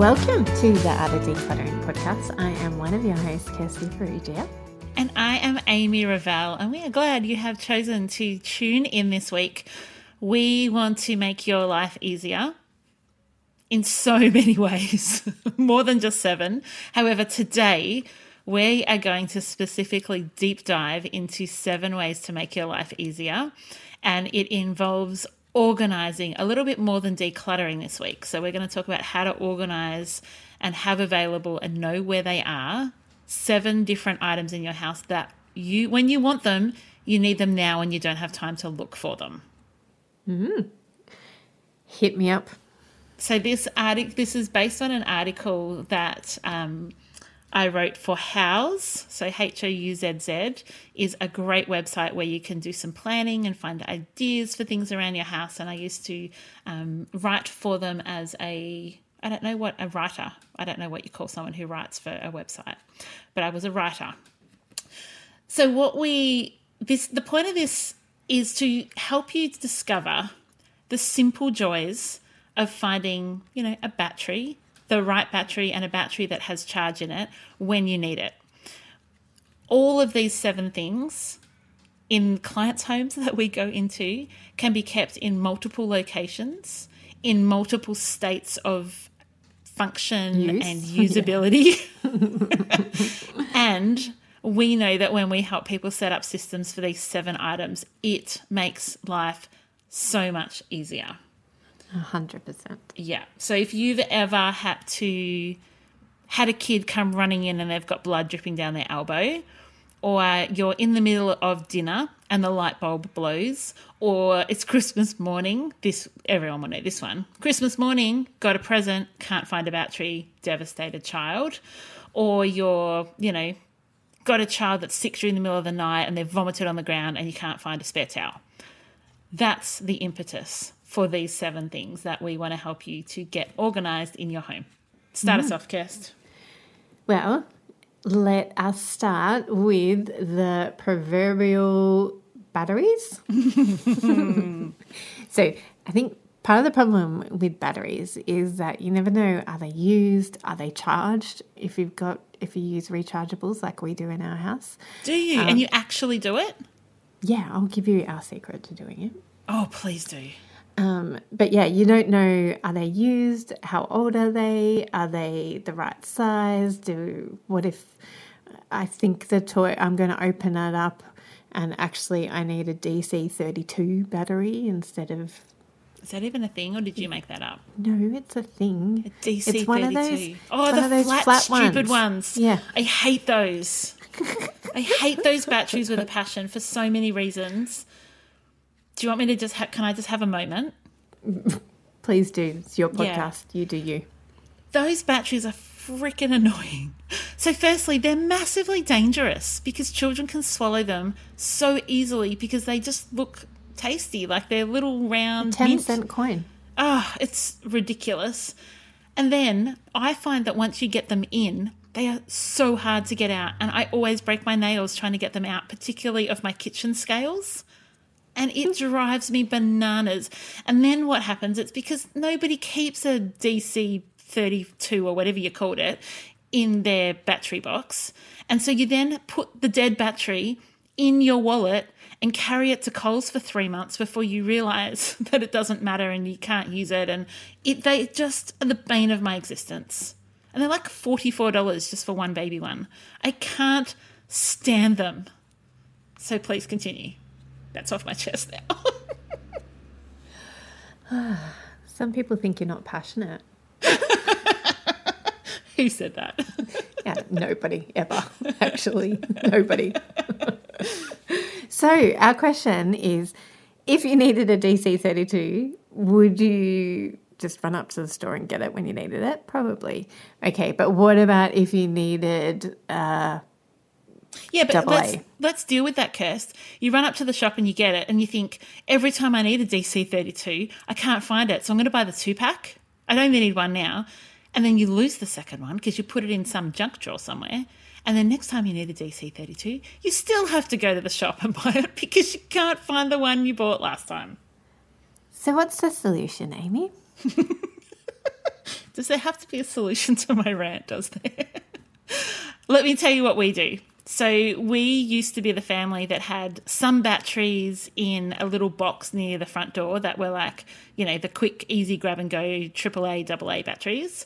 Welcome to the of Decluttering podcast. I am one of your hosts, Kirsty Farrugia. And I am Amy Revell, and we are glad you have chosen to tune in this week. We want to make your life easier in so many ways, more than just seven. However, today we are going to specifically deep dive into seven ways to make your life easier, and it involves organizing a little bit more than decluttering this week. So, we're going to talk about how to organize and have available and know where they are seven different items in your house that you, when you want them, you need them now and you don't have time to look for them. hmm Hit me up. So this article, this is based on an article that um, I wrote for Houzz. So H O U Z Z is a great website where you can do some planning and find ideas for things around your house. And I used to um, write for them as a I don't know what a writer. I don't know what you call someone who writes for a website, but I was a writer. So what we this the point of this is to help you discover the simple joys of finding, you know, a battery, the right battery and a battery that has charge in it when you need it. All of these seven things in clients' homes that we go into can be kept in multiple locations, in multiple states of function Use. and usability. and we know that when we help people set up systems for these seven items, it makes life so much easier. Hundred percent. Yeah. So if you've ever had to had a kid come running in and they've got blood dripping down their elbow, or you're in the middle of dinner and the light bulb blows, or it's Christmas morning, this everyone will know this one. Christmas morning, got a present, can't find a battery, devastated child, or you're, you know, got a child that's sick during the middle of the night and they've vomited on the ground and you can't find a spare towel. That's the impetus for these seven things that we want to help you to get organized in your home. Start us mm-hmm. off, Kirst. Well, let us start with the proverbial batteries. so I think part of the problem with batteries is that you never know are they used, are they charged? If you've got if you use rechargeables like we do in our house. Do you? and um, you actually do it? Yeah, I'll give you our secret to doing it. Oh, please do. Um, but yeah, you don't know are they used? How old are they? Are they the right size? Do what if I think the toy I'm going to open it up and actually I need a DC 32 battery instead of Is that even a thing, or did you make that up? no, it's a thing. DC it's one of 32. those. oh, one the of those flat, stupid ones. Yeah. I hate those. I hate those batteries with a passion for so many reasons. Do you want me to just? Ha- can I just have a moment? Please do. It's your Yeah. podcast. You do you. those batteries are freaking annoying. So, firstly, they're massively dangerous because children can swallow them so easily because they just look tasty, like they're little round 10 mint. cent coin. Ah, it's ridiculous. And then I find that once you get them in, they are so hard to get out. And I always break my nails trying to get them out, particularly of my kitchen scales. And it drives me bananas. And then what happens? It's because nobody keeps a DC 32 or whatever you called it in their battery box. And so you then put the dead battery in your wallet and carry it to Coles for three months before you realize that it doesn't matter and you can't use it. And it they just are the bane of my existence. And they're like $44 just for one baby one. I can't stand them. So please continue. That's off my chest now. Some people think you're not passionate. Who said that? Yeah, nobody ever, actually. Nobody. So, our question is if you needed a DC32, would you just run up to the store and get it when you needed it? Probably. Okay, but what about if you needed uh, Yeah, but Double let's, A. let's deal with that, Kirst. You run up to the shop and you get it, and you think, every time I need a DC32, I can't find it, so I'm going to buy the two pack. I only need one now. And then you lose the second one because you put it in some junk drawer somewhere. And then next time you need a DC32, you still have to go to the shop and buy it because you can't find the one you bought last time. So, what's the solution, Amy? Does there have to be a solution to my rant? Does there? Let me tell you what we do. So, we used to be the family that had some batteries in a little box near the front door that were like, you know, the quick, easy grab and go AAA, AA batteries.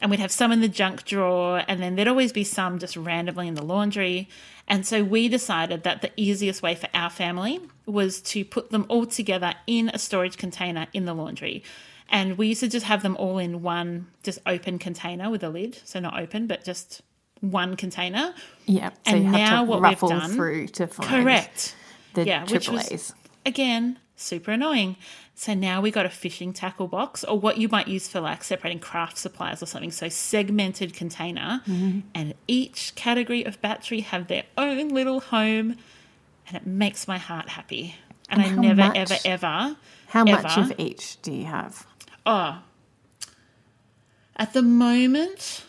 And we'd have some in the junk drawer, and then there'd always be some just randomly in the laundry. And so we decided that the easiest way for our family was to put them all together in a storage container in the laundry. And we used to just have them all in one just open container with a lid. So not open, but just one container. Yeah. So, And now what we've done- through to find Correct. the Yeah, which was- Again, super annoying. So now we got a fishing tackle box or what you might use for like separating craft supplies or something. So segmented container mm-hmm. and each category of battery have their own little home and it makes my heart happy. And, And I never, much? ever, ever, How much of each do you have? Oh, at the moment,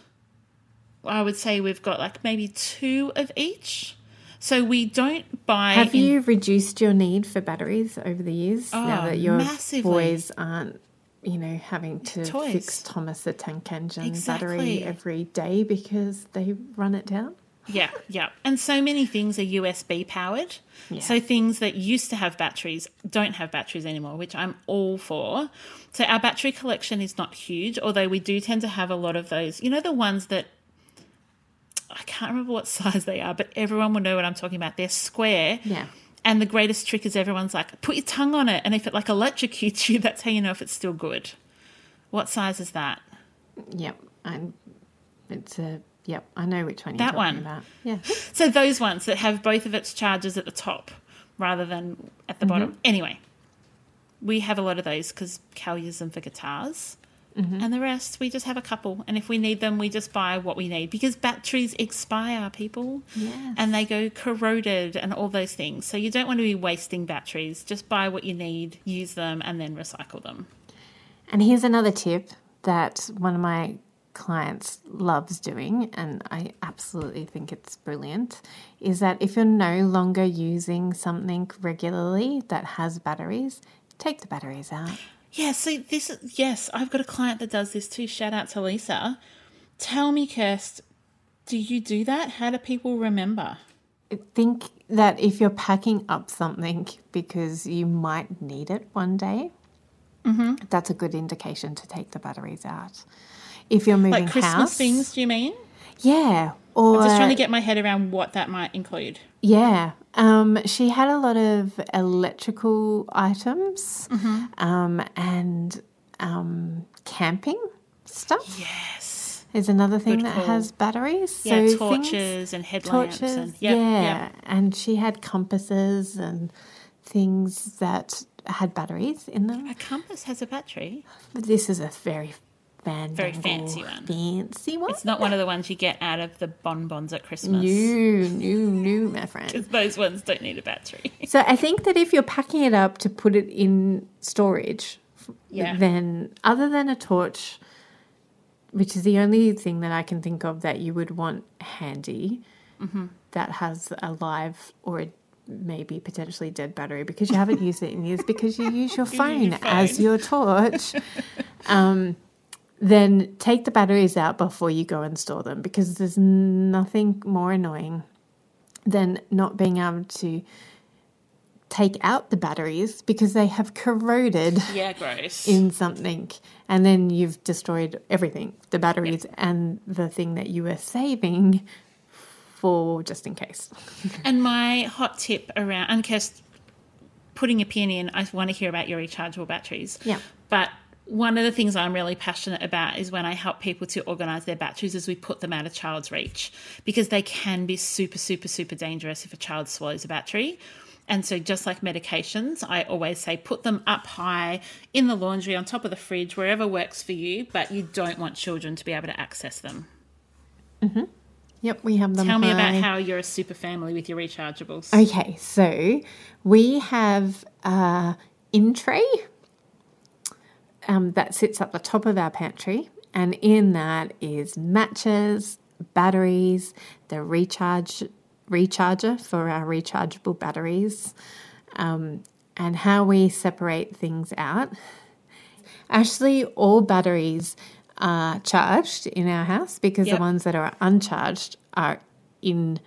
I would say we've got like maybe two of each. So we don't buy. Have in- you reduced your need for batteries over the years oh, now Oh, that your massively. boys aren't, you know, having to Toys. fix Thomas the Tank Engine Exactly. battery every day because they run it down? Yeah, yeah. And so many things are USB powered. So things that used to have batteries don't have batteries anymore, which I'm all for. So our battery collection is not huge, although we do tend to have a lot of those. You know, the ones that I can't remember what size they are, but everyone will know what I'm talking about. They're square. Yeah. And the greatest trick is everyone's like, put your tongue on it. And if it like electrocutes you, that's how you know if it's still good. What size is that? Yep. And it's a, yep, I know which one you're That talking one. about. Yeah. So those ones that have both of its charges at the top rather than at the bottom. Mm-hmm. Anyway, we have a lot of those because Cal uses them for guitars. Mm-hmm. And the rest, we just have a couple. And if we need them, we just buy what we need because batteries expire, people. Yes. And they go corroded and all those things. So you don't want to be wasting batteries. Just buy what you need, use them, and then recycle them. And here's another tip that one of my clients loves doing, and I absolutely think it's brilliant, is that if you're no longer using something regularly that has batteries, take the batteries out. Yeah, see, this is, yes, I've got a client that does this too. Shout out to Lisa. Tell me, Kirst, do you do that? How do people remember? I think that if you're packing up something because you might need it one day, mm-hmm. that's a good indication to take the batteries out. If you're moving Like Christmas house, things, do you mean? yeah, or I'm just trying to get my head around what that might include. Yeah. Um, she had a lot of electrical items Mm-hmm. um, and um, camping stuff Yes. is another thing Good that call. has batteries. Yeah, so torches things- and headlamps torches, and yep, yeah. yep. And she had compasses and things that had batteries in them. A compass has a battery. But this is a very Very fancy one. Fancy one. It's not one of the ones you get out of the bonbons at Christmas. new, new, new, my friend. 'Cause Those ones don't need a battery. So I think that if you're packing it up to put it in storage, Yeah. then other than a torch, which is the only thing that I can think of that you would want handy, Mm-hmm. that has a live or a maybe potentially dead battery because you haven't used it in years because you use your phone, your as your torch. um, then take the batteries out before you go and store them because there's nothing more annoying than not being able to take out the batteries because they have corroded yeah, gross. in something and then you've destroyed everything the batteries and the thing that you were saving for just in case And my hot tip around, and Kirst, putting a pin in, I want to hear about your rechargeable batteries. Yeah. But one of the things I'm really passionate about is when I help people to organize their batteries as we put them out of child's reach because they can be super, super, super dangerous if a child swallows a battery. And so, just like medications, I always say put them up high in the laundry, on top of the fridge, wherever works for you, but you don't want children to be able to access them. Mm-hmm. Yep, we have them. Tell me about how you're a super family with your rechargeables. Okay, so we have uh, a in tray um, that sits at the top of our pantry, and in that is matches, batteries, the recharge recharger for our rechargeable batteries, um, and how we separate things out. Actually, all batteries are charged in our house because Yep. the ones that are uncharged are in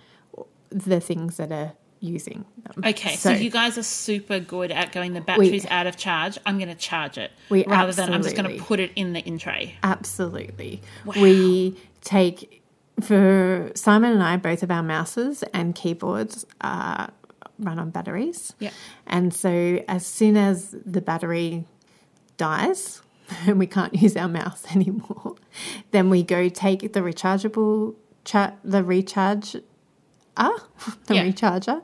the things that are using them. Okay, so, you guys are super good at going the battery's out of charge. I'm going to charge it We rather than I'm just going to put it in the in tray. Absolutely. We take, for Simon and I, both of our mouses and keyboards are run on batteries. Yep. And so as soon as the battery dies and we can't use our mouse anymore, then we go take the rechargeable, cha- the recharge, the Yeah. recharger,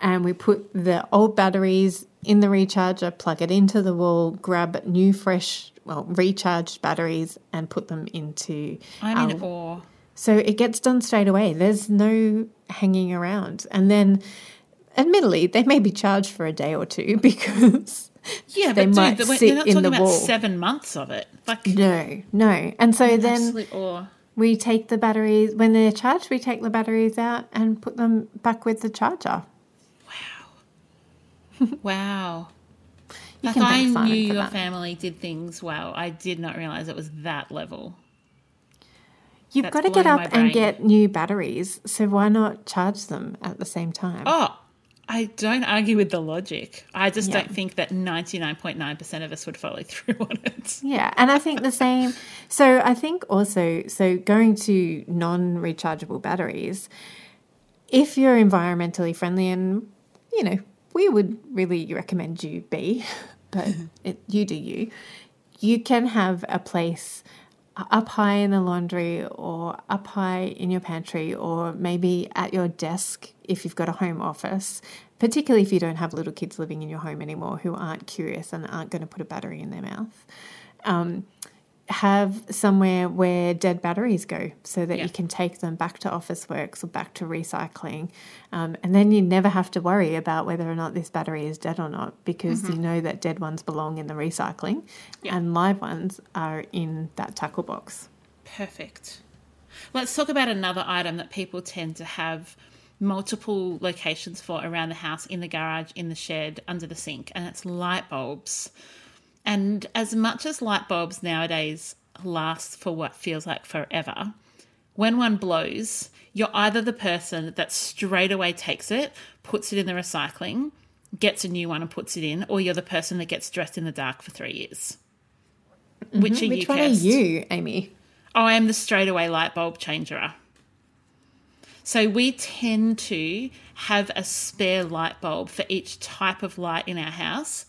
and we put the old batteries in the recharger, plug it into the wall, grab new, fresh, well, recharged batteries, and put them into. I'm in awe. so it gets done straight away. There's no hanging around. And then, admittedly, they may be charged for a day or two because Yeah, they but might dude, they're sit not in talking the about wall. seven months of it. Like, no, no. And so then awe. We take the batteries when they're charged. We take the batteries out and put them back with the charger. Wow. You Like I knew your that. family did things well. I did not realize it was that level. You've That's got to get up and get new batteries. So why not charge them at the same time? Oh, I don't argue with the logic. I just Yeah. don't think that 99.9% of us would follow through on it. Yeah, and I think the same. So I think also, so going to non rechargeable batteries, if you're environmentally friendly, and you know, we would really recommend you be, but it, you do you, you can have a place up high in the laundry or up high in your pantry or maybe at your desk if you've got a home office, particularly if you don't have little kids living in your home anymore who aren't curious and aren't going to put a battery in their mouth. Um, have somewhere where dead batteries go so that Yeah. you can take them back to Officeworks or back to recycling. Um, and then you never have to worry about whether or not this battery is dead or not because you know that dead ones belong in the recycling and live ones are in that tackle box. Perfect. Let's talk about another item that people tend to have multiple locations for around the house in the garage, in the shed, under the sink, and it's light bulbs. And as much as light bulbs nowadays last for what feels like forever, when one blows, you're either the person that straight away takes it, puts it in the recycling, gets a new one and puts it in, or you're the person that gets dressed in the dark for three years. Mm-hmm. Which are Which you? one Kirst? are you, Amy? Oh, I am the straightaway light bulb changerer. So we tend to have a spare light bulb for each type of light in our house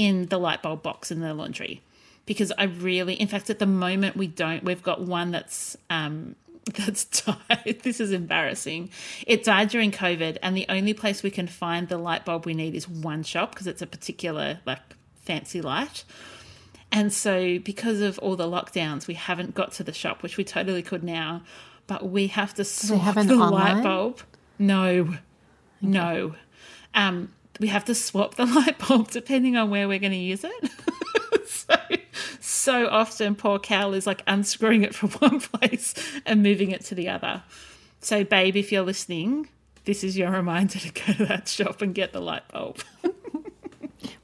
in the light bulb box in the laundry. Because I really, in fact, at the moment we don't. We've got one that's um, that's died. This is embarrassing. It died during COVID, and the only place we can find the light bulb we need is one shop because it's a particular like fancy light. And so, because of all the lockdowns, we haven't got to the shop, which we totally could now. But we have to swap have the online? light bulb. No, no. Um, we have to swap the light bulb depending on where we're going to use it. so, so often, poor Cal is like unscrewing it from one place and moving it to the other. So, babe, if you're listening, this is your reminder to go to that shop and get the light bulb.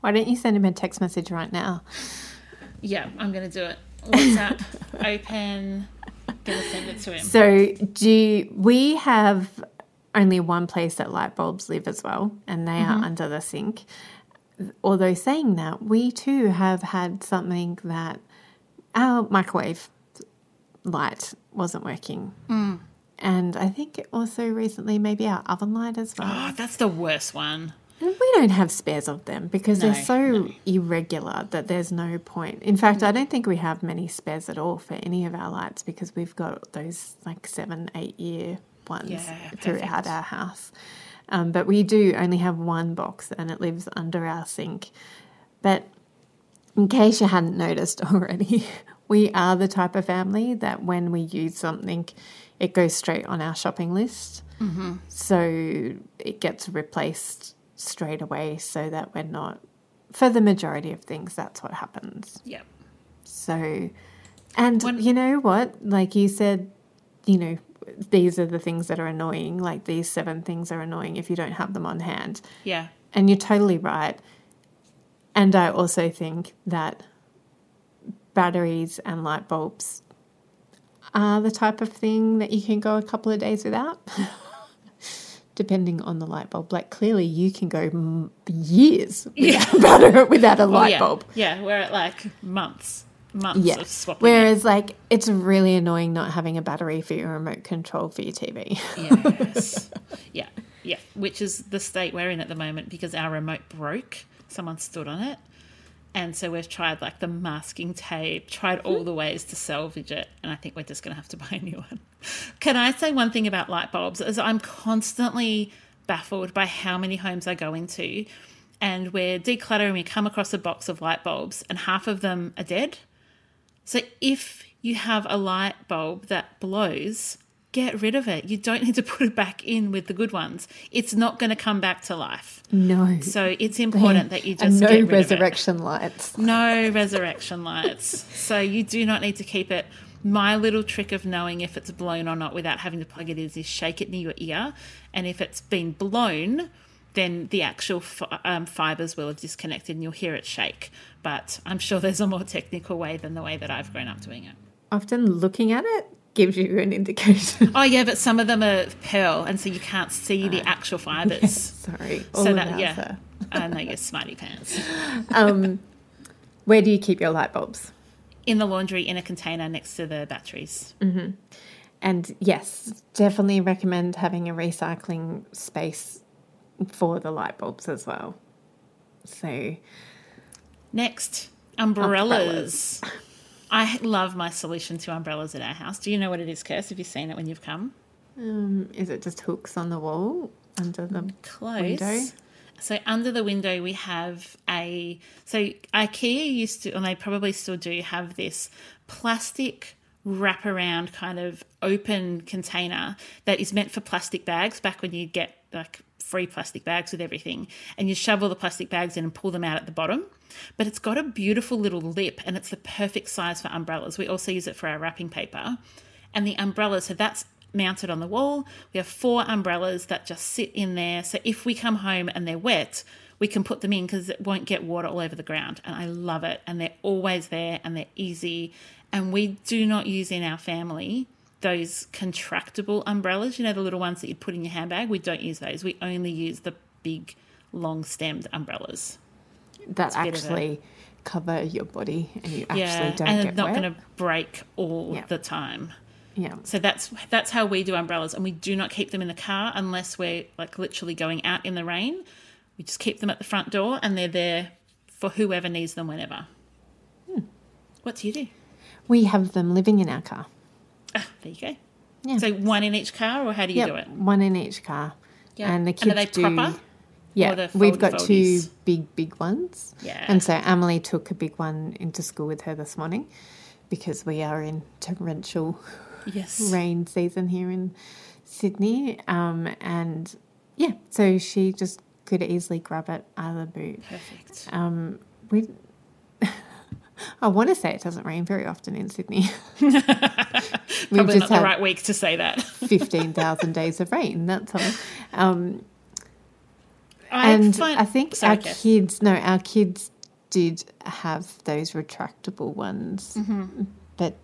Why don't you send him a text message right now? Yeah, I'm going to do it. WhatsApp, open, going to send it to him. So, do we have only one place that light bulbs live as well, and they Mm-hmm. are under the sink? Although saying that, we too have had something that our microwave light wasn't working. Mm. And I think also recently, maybe our oven light as well. Oh, that's the worst one. And we don't have spares of them because No, they're so irregular that there's no point. In fact, I don't think we have many spares at all for any of our lights because we've got those like seven, eight year ones Yeah, throughout our house. Um, but we do only have one box and it lives under our sink. But in case you hadn't noticed already, we are the type of family that when we use something, it goes straight on our shopping list. Mm-hmm. So it gets replaced straight away so that we're not, for the majority of things, that's what happens. Yep. So, and When- you know what? Like you said, you know, these are the things that are annoying. Like these seven things are annoying if you don't have them on hand. Yeah. And you're totally right. And I also think that batteries and light bulbs are the type of thing that you can go a couple of days without, depending on the light bulb. Like clearly, you can go years without, without a light yeah. bulb. Yeah. We're at like months, months Yeah. of swapping. it. Whereas, like, it's really annoying not having a battery for your remote control for your TV. Yes. yeah. Yeah. Which is the state we're in at the moment because our remote broke. Someone stood on it. And so we've tried like the masking tape, tried all the ways to salvage it. And I think we're just going to have to buy a new one. Can I say one thing about light bulbs? Is I'm constantly baffled by how many homes I go into and we're decluttering, we come across a box of light bulbs and half of them are dead. So if you have a light bulb that blows, get rid of it. You don't need to put it back in with the good ones. It's not going to come back to life. No. So it's important that you and just no get rid resurrection lights. Of it. No resurrection lights. So you do not need to keep it. My little trick of knowing if it's blown or not without having to plug it in is shake it near your ear, and if it's been blown, then the actual fi- um, fibers will have disconnected and you'll hear it shake. But I'm sure there's a more technical way than the way that I've grown up doing it. Often looking at it gives you an indication. Oh yeah, but some of them are pearl, and so you can't see the actual fibers. Sorry. All so that yeah. I know you're smarty pants. Um, where do you keep your light bulbs? In the laundry, in a container next to the batteries. And yes, definitely recommend having a recycling space for the light bulbs as well. So, Next, umbrellas. I love my solution to umbrellas at our house. Do you know what it is, Kirst? Have you seen it when you've come? um, is it just hooks on the wall under the Close. window? So under the window we have a so IKEA used to and they probably still do have this plastic wraparound kind of open container that is meant for plastic bags back when you get like free plastic bags with everything and you shovel the plastic bags in and pull them out at the bottom. But it's got a beautiful little lip and it's the perfect size for umbrellas. We also use it for our wrapping paper. And the umbrella so that's mounted on the wall. We have four umbrellas that just sit in there. So if we come home and they're wet we can put them in because it won't get water all over the ground. And i love it. And they're always there and they're easy. And we do not use in our family those contractable umbrellas you know the little ones that you put in your handbag we don't use those we only use the big long stemmed umbrellas That actually cover your body and you actually yeah don't and get not going to break all Yeah. the time Yeah. So that's that's how we do umbrellas, and we do not keep them in the car unless we're like literally going out in the rain. We just keep them at the front door, and they're there for whoever needs them whenever. Hmm. What do you do? We have them living in our car. Ah, there you go. Yeah. So one in each car, or how do you Yep, do it? one in each car. Yeah. And the And kids are they do. proper? Yeah, we've got two big, big ones. Yeah. And so Emily took a big one into school with her this morning because we are in torrential Yes. rain season here in Sydney. Um, and yeah, so she just could easily grab it out of the boot. Perfect. Um, we. I want to say it doesn't rain very often in Sydney. We've Probably not the right week to say that. 15,000 days of rain. That's all. Um, I and find- I think Sorry, our Kath. kids, no, our kids did have those retractable ones, Mm-hmm. but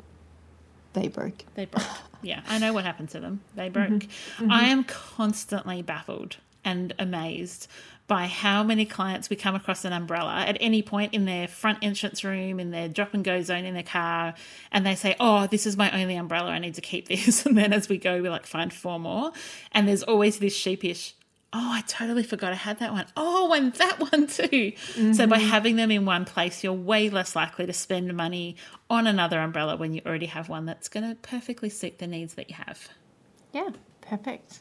they broke. They broke. Yeah, I know what happened to them. They broke. Mm-hmm. I am constantly baffled and amazed by how many clients we come across an umbrella at any point in their front entrance room, in their drop and go zone in their car, and they say, Oh, this is my only umbrella. I need to keep this. And then as we go, we like find four more. And there's always this sheepish, Oh, I totally forgot I had that one. Oh, and that one too. So by mm-hmm. having them in one place, you're way less likely to spend money on another umbrella when you already have one that's going to perfectly suit the needs that you have. Yeah, perfect.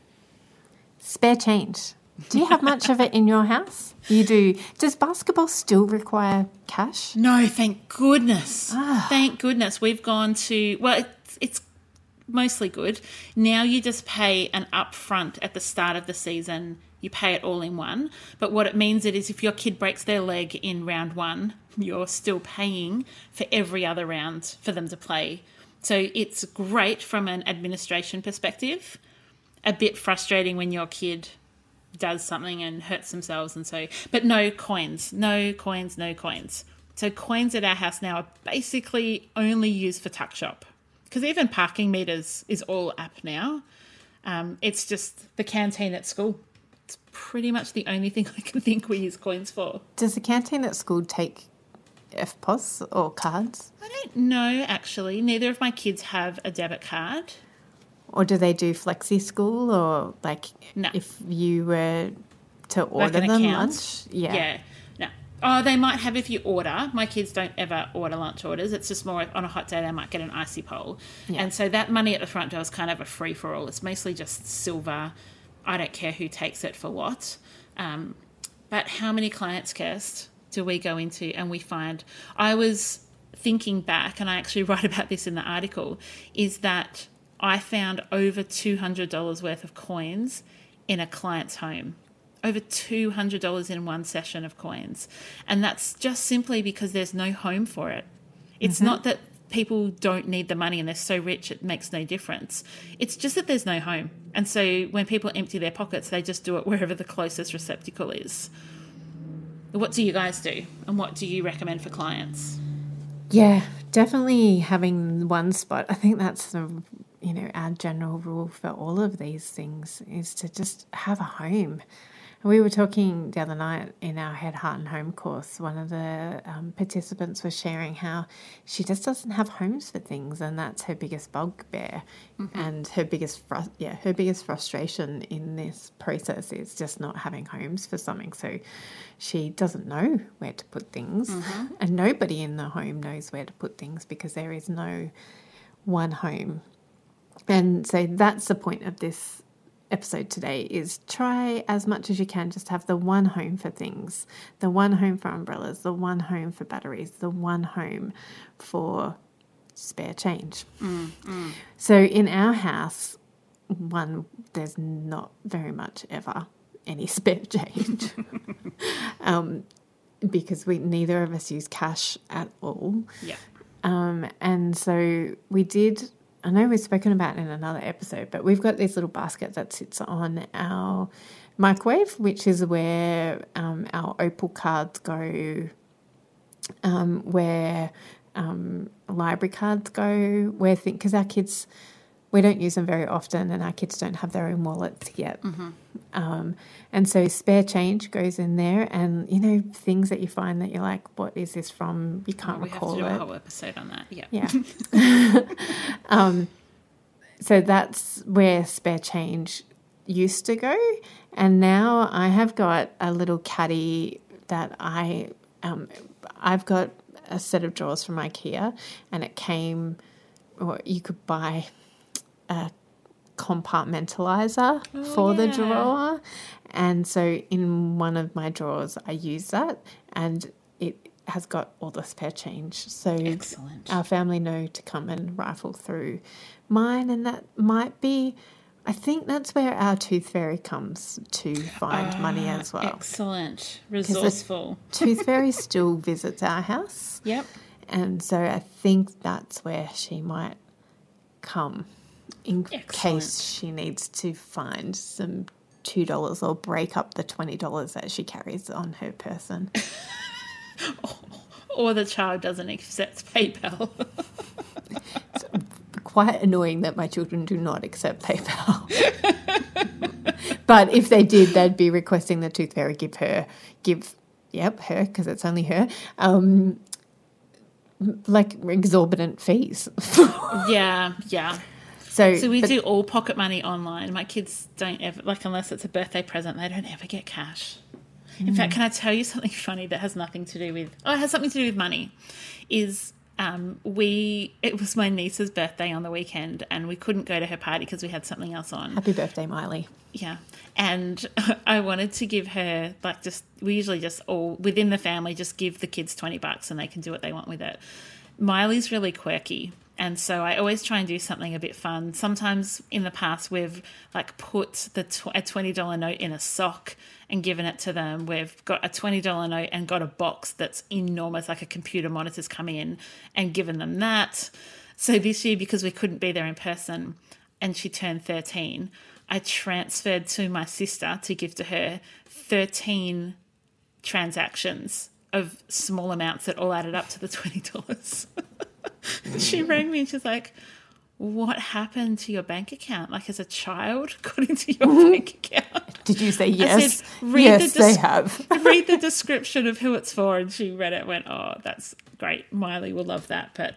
Spare change. Do you have much of it in your house? You do. Does basketball still require cash? No, thank goodness. Ah. Thank goodness. We've gone to, well, it's, it's mostly good. Now you just pay an upfront at the start of the season. You pay it all in one. But what it means it is if your kid breaks their leg in round one, you're still paying for every other round for them to play. So it's great from an administration perspective. A bit frustrating when your kid does something and hurts themselves and so but no coins no coins no coins. So coins at our house now are basically only used for tuck shop because even parking meters is all app now. Um, it's just the canteen at school. It's pretty much the only thing i can think we use coins for. Does the canteen at school take EFTPOS or cards? i don't know actually. Neither of my kids have a debit card Or do they do flexi school or like No. if you were to order an them account. lunch? Yeah. Yeah. No. Oh, they might have if you order. My kids don't ever order lunch orders. It's just more on a hot day they might get an icy pole. Yeah. And so that money at the front door is kind of a free for all. It's mostly just silver. I don't care who takes it for what. Um, but how many clients, Kirst, do we go into and we find? I was thinking back, and I actually write about this in the article, is that I found over $200 worth of coins in a client's home. Over $200 in one session of coins. And that's just simply because there's no home for it. It's mm-hmm. not that people don't need the money and they're so rich it makes no difference. It's just that there's no home. And so when people empty their pockets, they just do it wherever the closest receptacle is. What do you guys do? And what do you recommend for clients? Yeah, definitely having one spot. I think that's the you know our general rule for all of these things is to just have a home. And we were talking the other night in our Head, Heart, and Home course. One of the um, participants was sharing how she just doesn't have homes for things, and that's her biggest bugbear, and her biggest frus- yeah her biggest frustration in this process is just not having homes for something. So she doesn't know where to put things, and nobody in the home knows where to put things because there is no one home. And so that's the point of this episode today is try as much as you can just have the one home for things, the one home for umbrellas, the one home for batteries, the one home for spare change. So in our house, one there's not very much ever any spare change. um, because we neither of us use cash at all. Yeah. Um, and so we did, I know we've spoken about in another episode, but we've got this little basket that sits on our microwave, which is where um, our Opal cards go, um, where um, library cards go, where think because our kids, we don't use them very often, and our kids don't have their own wallets yet. Um, and so spare change goes in there, and you know things that you find that you're like, what is this from? You can't We have to recall do it. a whole episode on that. Yeah. Yeah. um, so that's where spare change used to go. And now I have got a little caddy that I, um, I've got a set of drawers from IKEA and it came, or you could buy a compartmentalizer oh, for the drawer. And so in one of my drawers, I use that and it has got all the spare change. So Excellent. our family know to come and rifle through mine, and that might be. I think that's where our tooth fairy comes to find ah, money as well. Excellent. Resourceful. tooth fairy still visits our house, Yep. and so I think that's where she might come in Excellent. case she needs to find some two dollars or break up the twenty dollars that she carries on her person. Or the child doesn't accept PayPal. It's quite annoying that my children do not accept PayPal. but if they did, they'd be requesting the tooth fairy give her give yep her because it's only her um like exorbitant fees. yeah, yeah. So So we but- do all pocket money online. My kids don't ever like unless it's a birthday present, they don't ever get cash. In fact, can I tell you something funny that has nothing to do with oh, it has something to do with money? Is um, we it was my niece's birthday on the weekend and we couldn't go to her party because we had something else on. happy birthday, Miley. Yeah. And I wanted to give her, like, just, we usually just all within the family just give the kids 20 bucks and they can do what they want with it. Miley's really quirky. And so I always try and do something a bit fun. Sometimes in the past, we've like put the tw- a $20 note in a sock and given it to them. We've got a $20 note and got a box that's enormous, like a computer monitor's come in and given them that. So this year, because we couldn't be there in person and she turned 13, I transferred to my sister to give to her 13 transactions of small amounts that all added up to the $20. she rang me and she's like, What happened to your bank account? Like, as a child, got into your mm-hmm. bank account? Did you say yes? said, read yes, the they have. read the description of who it's for and she read it and went oh that's great miley will love that but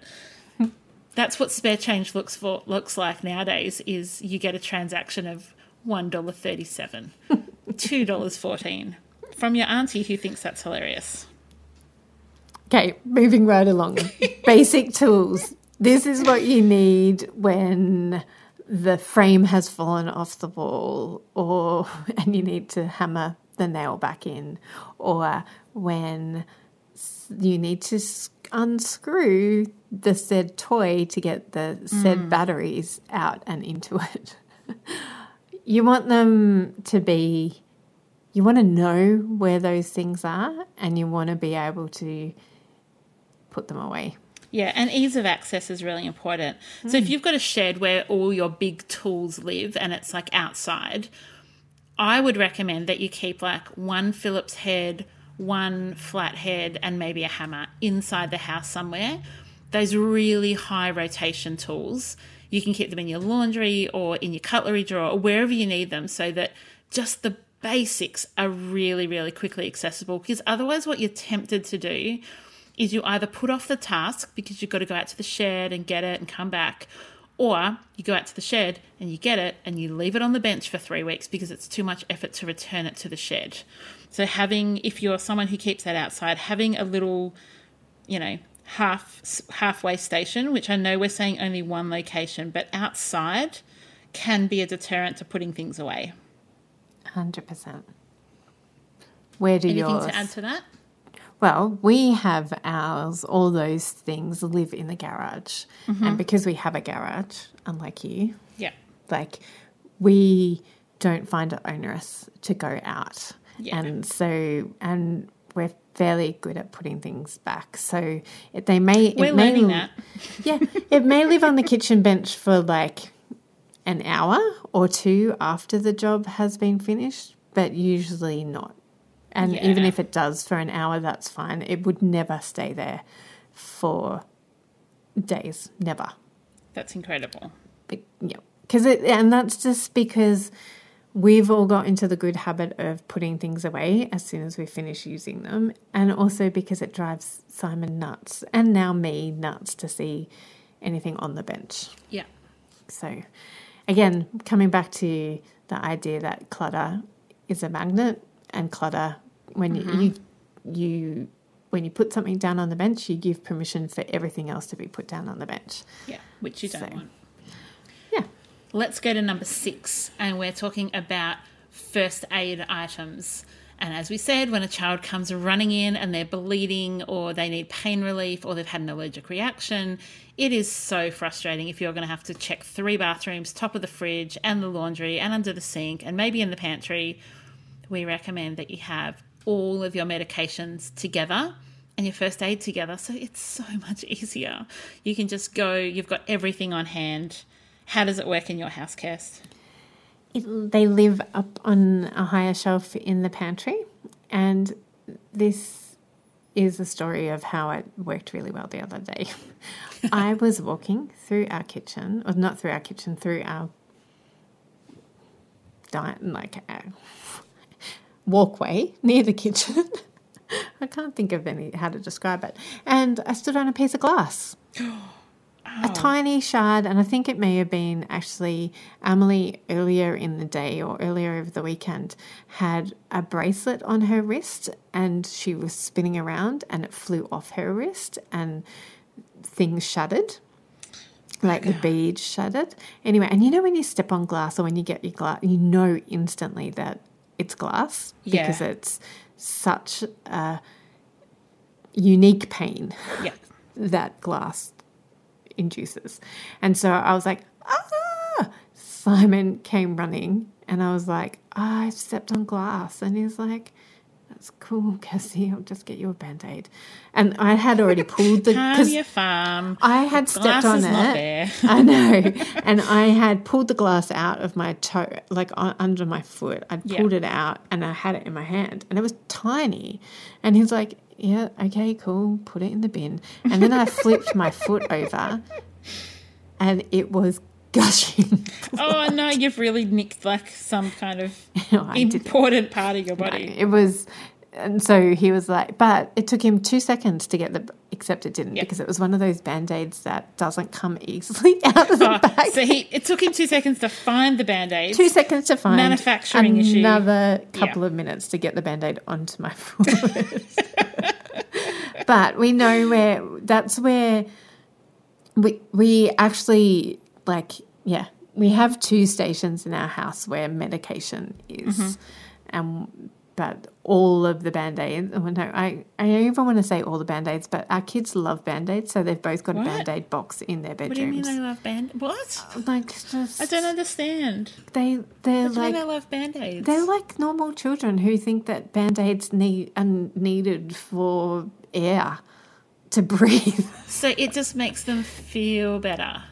that's what spare change looks for looks like nowadays is you get a transaction of $1.37 $2.14 from your auntie who thinks that's hilarious Okay, moving right along. Basic tools. This is what you need when the frame has fallen off the wall or and you need to hammer the nail back in or when you need to unscrew the said toy to get the said mm. batteries out and into it. you want them to be you want to know where those things are and you want to be able to put them away. Yeah, and ease of access is really important. So if hmm. you've got a shed where all your big tools live and it's like outside, I would recommend that you keep like one Phillips head, one flat head, and maybe a hammer inside the house somewhere. Those really high rotation tools, you can keep them in your laundry or in your cutlery drawer or wherever you need them so that just the basics are really, really quickly accessible. Because otherwise, what you're tempted to do is you either put off the task because you've got to go out to the shed and get it and come back, or you go out to the shed and you get it and you leave it on the bench for three weeks because it's too much effort to return it to the shed. So, having, if you're someone who keeps that outside, having a little, you know, half halfway station, which I know we're saying only one location, but outside can be a deterrent to putting things away. 100%. Where do Anything yours? to add to that? Well, we have ours, all those things live in the garage. Mm-hmm. And because we have a garage, unlike you, Yeah. like we don't find it onerous to go out. Yeah. And so, and we're fairly good at putting things back. So it, they may, it We're may, learning that. yeah, it may live on the kitchen bench for like an hour or two after the job has been finished, but usually not. And even if it does for an hour, that's fine. It would never stay there for days, never. That's incredible. But, yeah, because it, and that's just because we've all got into the good habit of putting things away as soon as we finish using them, and also because it drives Simon nuts and now me nuts to see anything on the bench. Yeah. So, again, coming back to the idea that clutter is a magnet, and clutter when you, mm-hmm. you you when you put something down on the bench, you give permission for everything else to be put down on the bench. Yeah. Which you don't So- want. Yeah. Let's go to number six, and we're talking about first aid items. And as we said, when a child comes running in and they're bleeding or they need pain relief or they've had an allergic reaction, it is so frustrating if you're going to have to check three bathrooms, top of the fridge, and the laundry, and under the sink, and maybe in the pantry. We recommend that you have all of your medications together and your first aid together. So it's so much easier. You can just go, you've got everything on hand. How does it work in your house, Kirst? It, they live up on a higher shelf in the pantry, and this is a story of how it worked really well the other day. I was walking through our kitchen, or not through our kitchen, through our di- like our walkway near the kitchen. I can't think of any how to describe it. And I stood on a piece of glass. A tiny shard, and I think it may have been actually Emily earlier in the day or earlier over the weekend had a bracelet on her wrist and she was spinning around and it flew off her wrist and things shattered. Like the bead shattered. Anyway, and you know when you step on glass or when you get your glass, you know instantly that it's glass Yeah. because it's such a unique pain Yeah. that glass induces. And so I was like, ah! Simon came running and I was like, I stepped on glass. And he's like, that's cool, Cassie. I'll just get you a band aid. And I had already pulled the. Calm your farm. I had stepped Glass on is it. not there. I know. And I had pulled the glass out of my toe, like on, under my foot. I'd Yeah. pulled it out and I had it in my hand and it was tiny. And he's like, yeah, okay, cool. Put it in the bin. And then I flipped my foot over and it was gushing. oh no, you've really nicked like some kind of oh, No, important part of your body. It was, and so he was like, but it took him two seconds to get the, except it didn't Yeah. because it was one of those band aids that doesn't come easily out of the Oh, bag. so he it took him two seconds to find the band aid. two seconds to find Manufacturing issue. another couple Yeah. of minutes to get the band-aid onto my foot but we know where that's where we we actually like yeah we have two stations in our house where medication is Mm-hmm. and but all of the band-aids no I, I don't even want to say all the band-aids but our kids love band-aids so they've both got What? a band-aid box in their bedrooms What do you mean they love band? What? Uh, like just I don't understand. they they're What like they love band aids? They're like normal children who think that band aids need are needed for air to breathe. So it just makes them feel better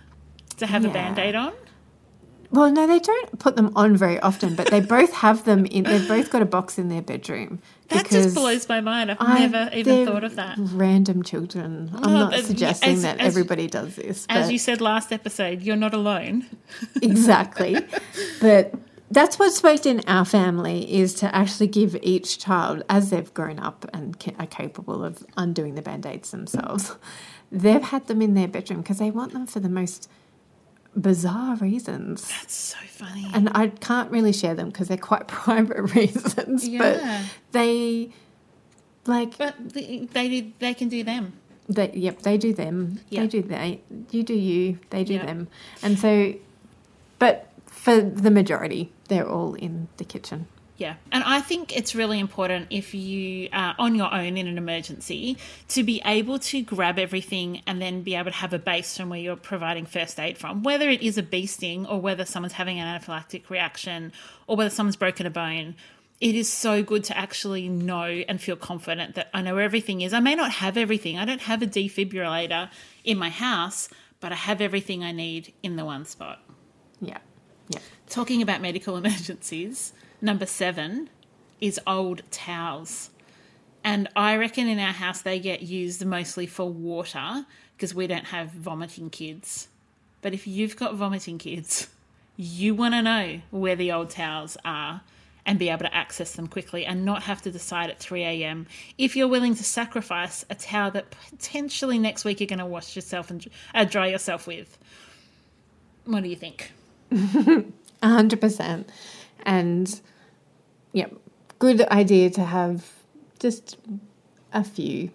to have a band aid on. Well, no, they don't put them on very often, but they both have them in. They've both got a box in their bedroom. That just blows my mind. I've I- never even thought of that. Random children. I'm not as- suggesting as- that as- everybody does this. As you said last episode, you're not alone. exactly. but that's what's worked in our family is to actually give each child, as they've grown up and are capable of undoing the band aids themselves, they've had them in their bedroom because they want them for the most bizarre reasons. That's so funny. And I can't really share them because they're quite private reasons, Yeah. but they like But they, they do- they can do them. they yep they do them Yeah. they do they you do you they do Yeah. them and so but for the majority they're all in the kitchen Yeah. And I think it's really important if you are on your own in an emergency to be able to grab everything and then be able to have a base from where you're providing first aid from, whether it is a bee sting or whether someone's having an anaphylactic reaction or whether someone's broken a bone. It is so good to actually know and feel confident that I know where everything is. I may not have everything. I don't have a defibrillator in my house, but I have everything I need in the one spot. yeah yeah Talking about medical emergencies, number seven is old towels. And I reckon in our house they get used mostly for water because we don't have vomiting kids. But if you've got vomiting kids, you want to know where the old towels are and be able to access them quickly and not have to decide at 3 a.m. if you're willing to sacrifice a towel that potentially next week you're going to wash yourself and uh, dry yourself with. What do you think? A hundred percent and yeah good idea to have just a few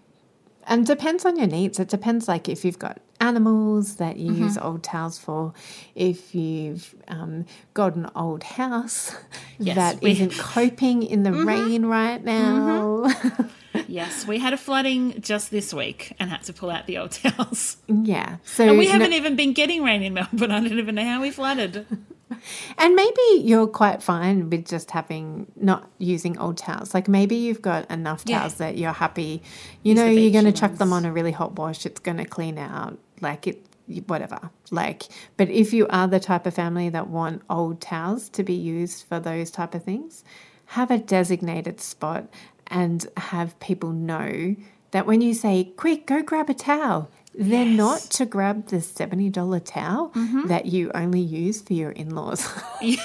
and depends on your needs it depends like if you've got animals that you Mm-hmm. use old towels for, if you've um, got an old house Yes, that we- Mm-hmm. not coping in the rain right now. Yes, we had a flooding just this week and had to pull out the old towels. yeah. So And we haven't even been getting rain in Melbourne. I don't even know how we flooded. And maybe you're quite fine with just having not using old towels. Like maybe you've got enough Yeah. towels that you're happy. You Use know, you're going to chuck them on a really hot wash. It's going to clean out. Like it, whatever. Like, but if you are the type of family that want old towels to be used for those type of things, have a designated spot and have people know that when you say, "Quick, go grab a towel." They're Yes. not to grab the $70 towel Mm-hmm. that you only use for your in laws.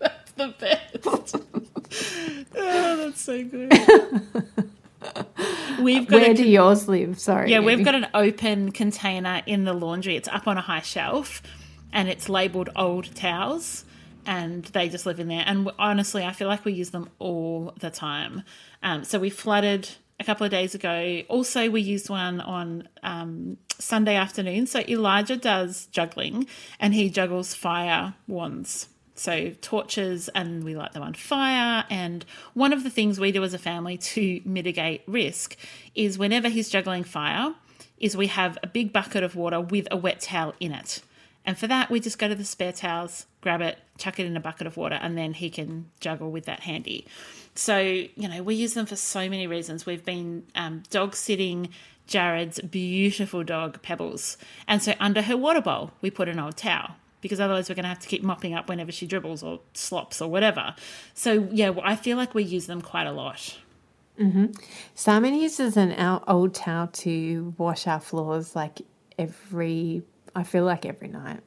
That's the best. oh, that's so good. We've got Where a, do yours live? Sorry. yeah, we've got an open container in the laundry. It's up on a high shelf, and it's labelled old towels, and they just live in there. And honestly, I feel like we use them all the time. Um, so we flooded a couple of days ago. Also, we used one on um, Sunday afternoon. So Elijah does juggling, and he juggles fire wands. So torches, and we light them on fire. And one of the things we do as a family to mitigate risk is whenever he's juggling fire, is we have a big bucket of water with a wet towel in it. And for that, we just go to the spare towels, grab it, chuck it in a bucket of water, and then he can juggle with that handy. So, you know, we use them for so many reasons. We've been um, dog sitting Jared's beautiful dog, Pebbles. And so under her water bowl, we put an old towel because otherwise we're going to have to keep mopping up whenever she dribbles or slops or whatever. So, yeah, I feel like we use them quite a lot. Mm-hmm. Simon uses an old towel to wash our floors like every, I feel like every night.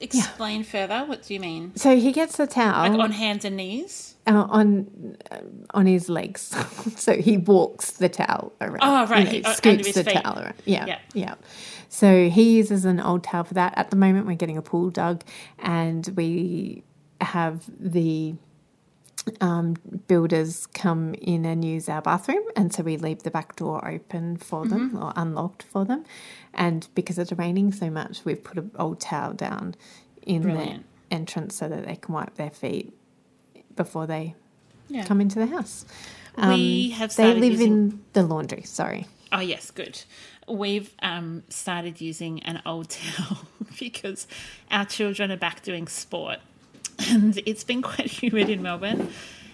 Explain further. What do you mean? So he gets the towel Like on hands and knees? uh, on uh, on his legs. so he walks the towel around. Oh, right, You know, he- uh, scoots the feet. towel around. Yeah, Yeah. yeah. So he uses an old towel for that. At the moment, we're getting a pool dug, and we have the um, builders come in and use our bathroom, and so we leave the back door open for them Mm-hmm. or unlocked for them. And because it's raining so much, we've put an old towel down in Brilliant. the entrance so that they can wipe their feet before they Yeah. come into the house. we have They live using... in the laundry. Sorry. Oh yes, good. We've um, started using an old towel because our children are back doing sport, and it's been quite humid in Melbourne,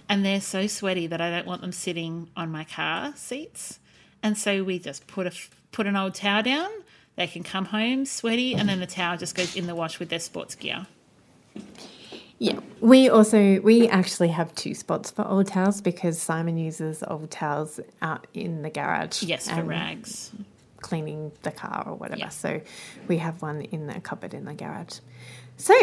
and they're so sweaty that I don't want them sitting on my car seats, and so we just put a put an old towel down. They can come home sweaty, and then the towel just goes in the wash with their sports gear. Yeah, we also we actually have two spots for old towels because Simon uses old towels out in the garage. Yes, for rags. cleaning the car or whatever. Yeah. So we have one in the cupboard in the garage. So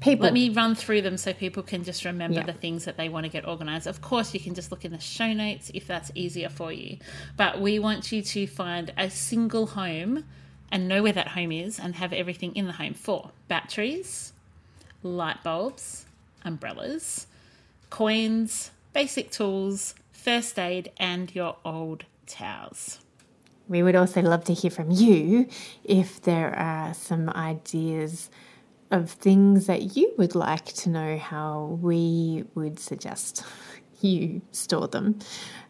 people, Let me run through them so people can just remember Yeah. the things that they want to get organized. Of course, you can just look in the show notes if that's easier for you. But we want you to find a single home and know where that home is and have everything in the home for batteries, light bulbs, umbrellas, coins, basic tools, first aid, and your old towels. we would also love to hear from you if there are some ideas of things that you would like to know how we would suggest you store them.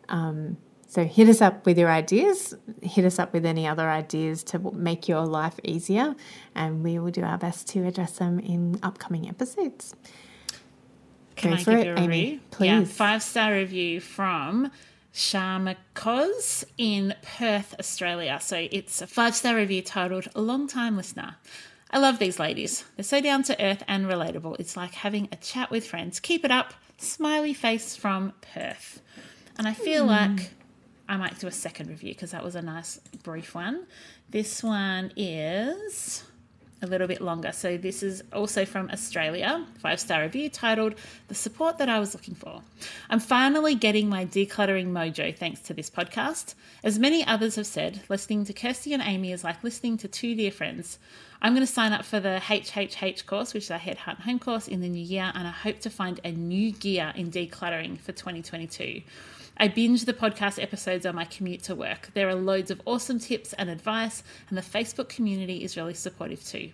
Um, so hit us up with your ideas. Hit us up with any other ideas to make your life easier, and we will do our best to address them in upcoming episodes. Can Go I for give it, you a Amy, review? please. Yeah, five star review from Sharma Koz in Perth, Australia. So it's a five star review titled "A Long Time Listener." I love these ladies. They're so down to earth and relatable. It's like having a chat with friends. Keep it up. Smiley face from Perth. And I feel Hmm. like I might do a second review because that was a nice brief one. This one is a little bit longer. So this is also from Australia, five star review titled "The Support That I Was Looking For." I'm finally getting my decluttering mojo thanks to this podcast. As many others have said, listening to Kirsty and Amy is like listening to two dear friends. I'm going to sign up for the HHH course, which is our Head Home course, in the new year, and I hope to find a new gear in decluttering for 2022. I binge the podcast episodes on my commute to work. There are loads of awesome tips and advice, and the Facebook community is really supportive too.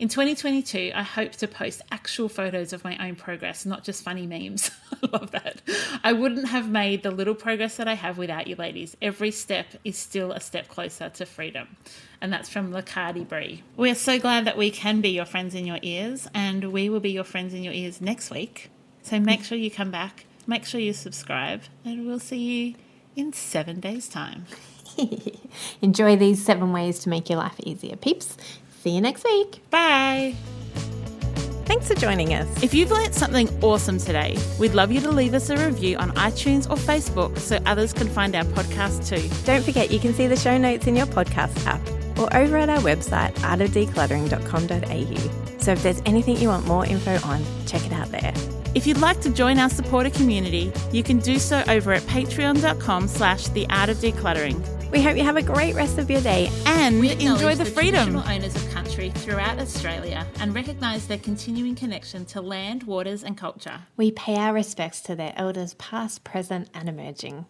In 2022, I hope to post actual photos of my own progress, not just funny memes. I love that. I wouldn't have made the little progress that I have without you ladies. Every step is still a step closer to freedom. And that's from lukardbri. We are so glad that we can be your friends in your ears, and we will be your friends in your ears next week. So make sure you come back, make sure you subscribe, and we'll see you in seven days' time. Enjoy these seven ways to make your life easier, peeps. See you next week. Bye. Thanks for joining us. If you've learnt something awesome today, we'd love you to leave us a review on iTunes or Facebook so others can find our podcast too. Don't forget you can see the show notes in your podcast app or over at our website, artofdecluttering.com.au. So if there's anything you want more info on, check it out there. If you'd like to join our supporter community, you can do so over at patreon.com slash the art of decluttering. We hope you have a great rest of your day. And We enjoy acknowledge the freedom. traditional owners of country throughout Australia and recognise their continuing connection to land, waters, and culture. We pay our respects to their elders, past, present, and emerging.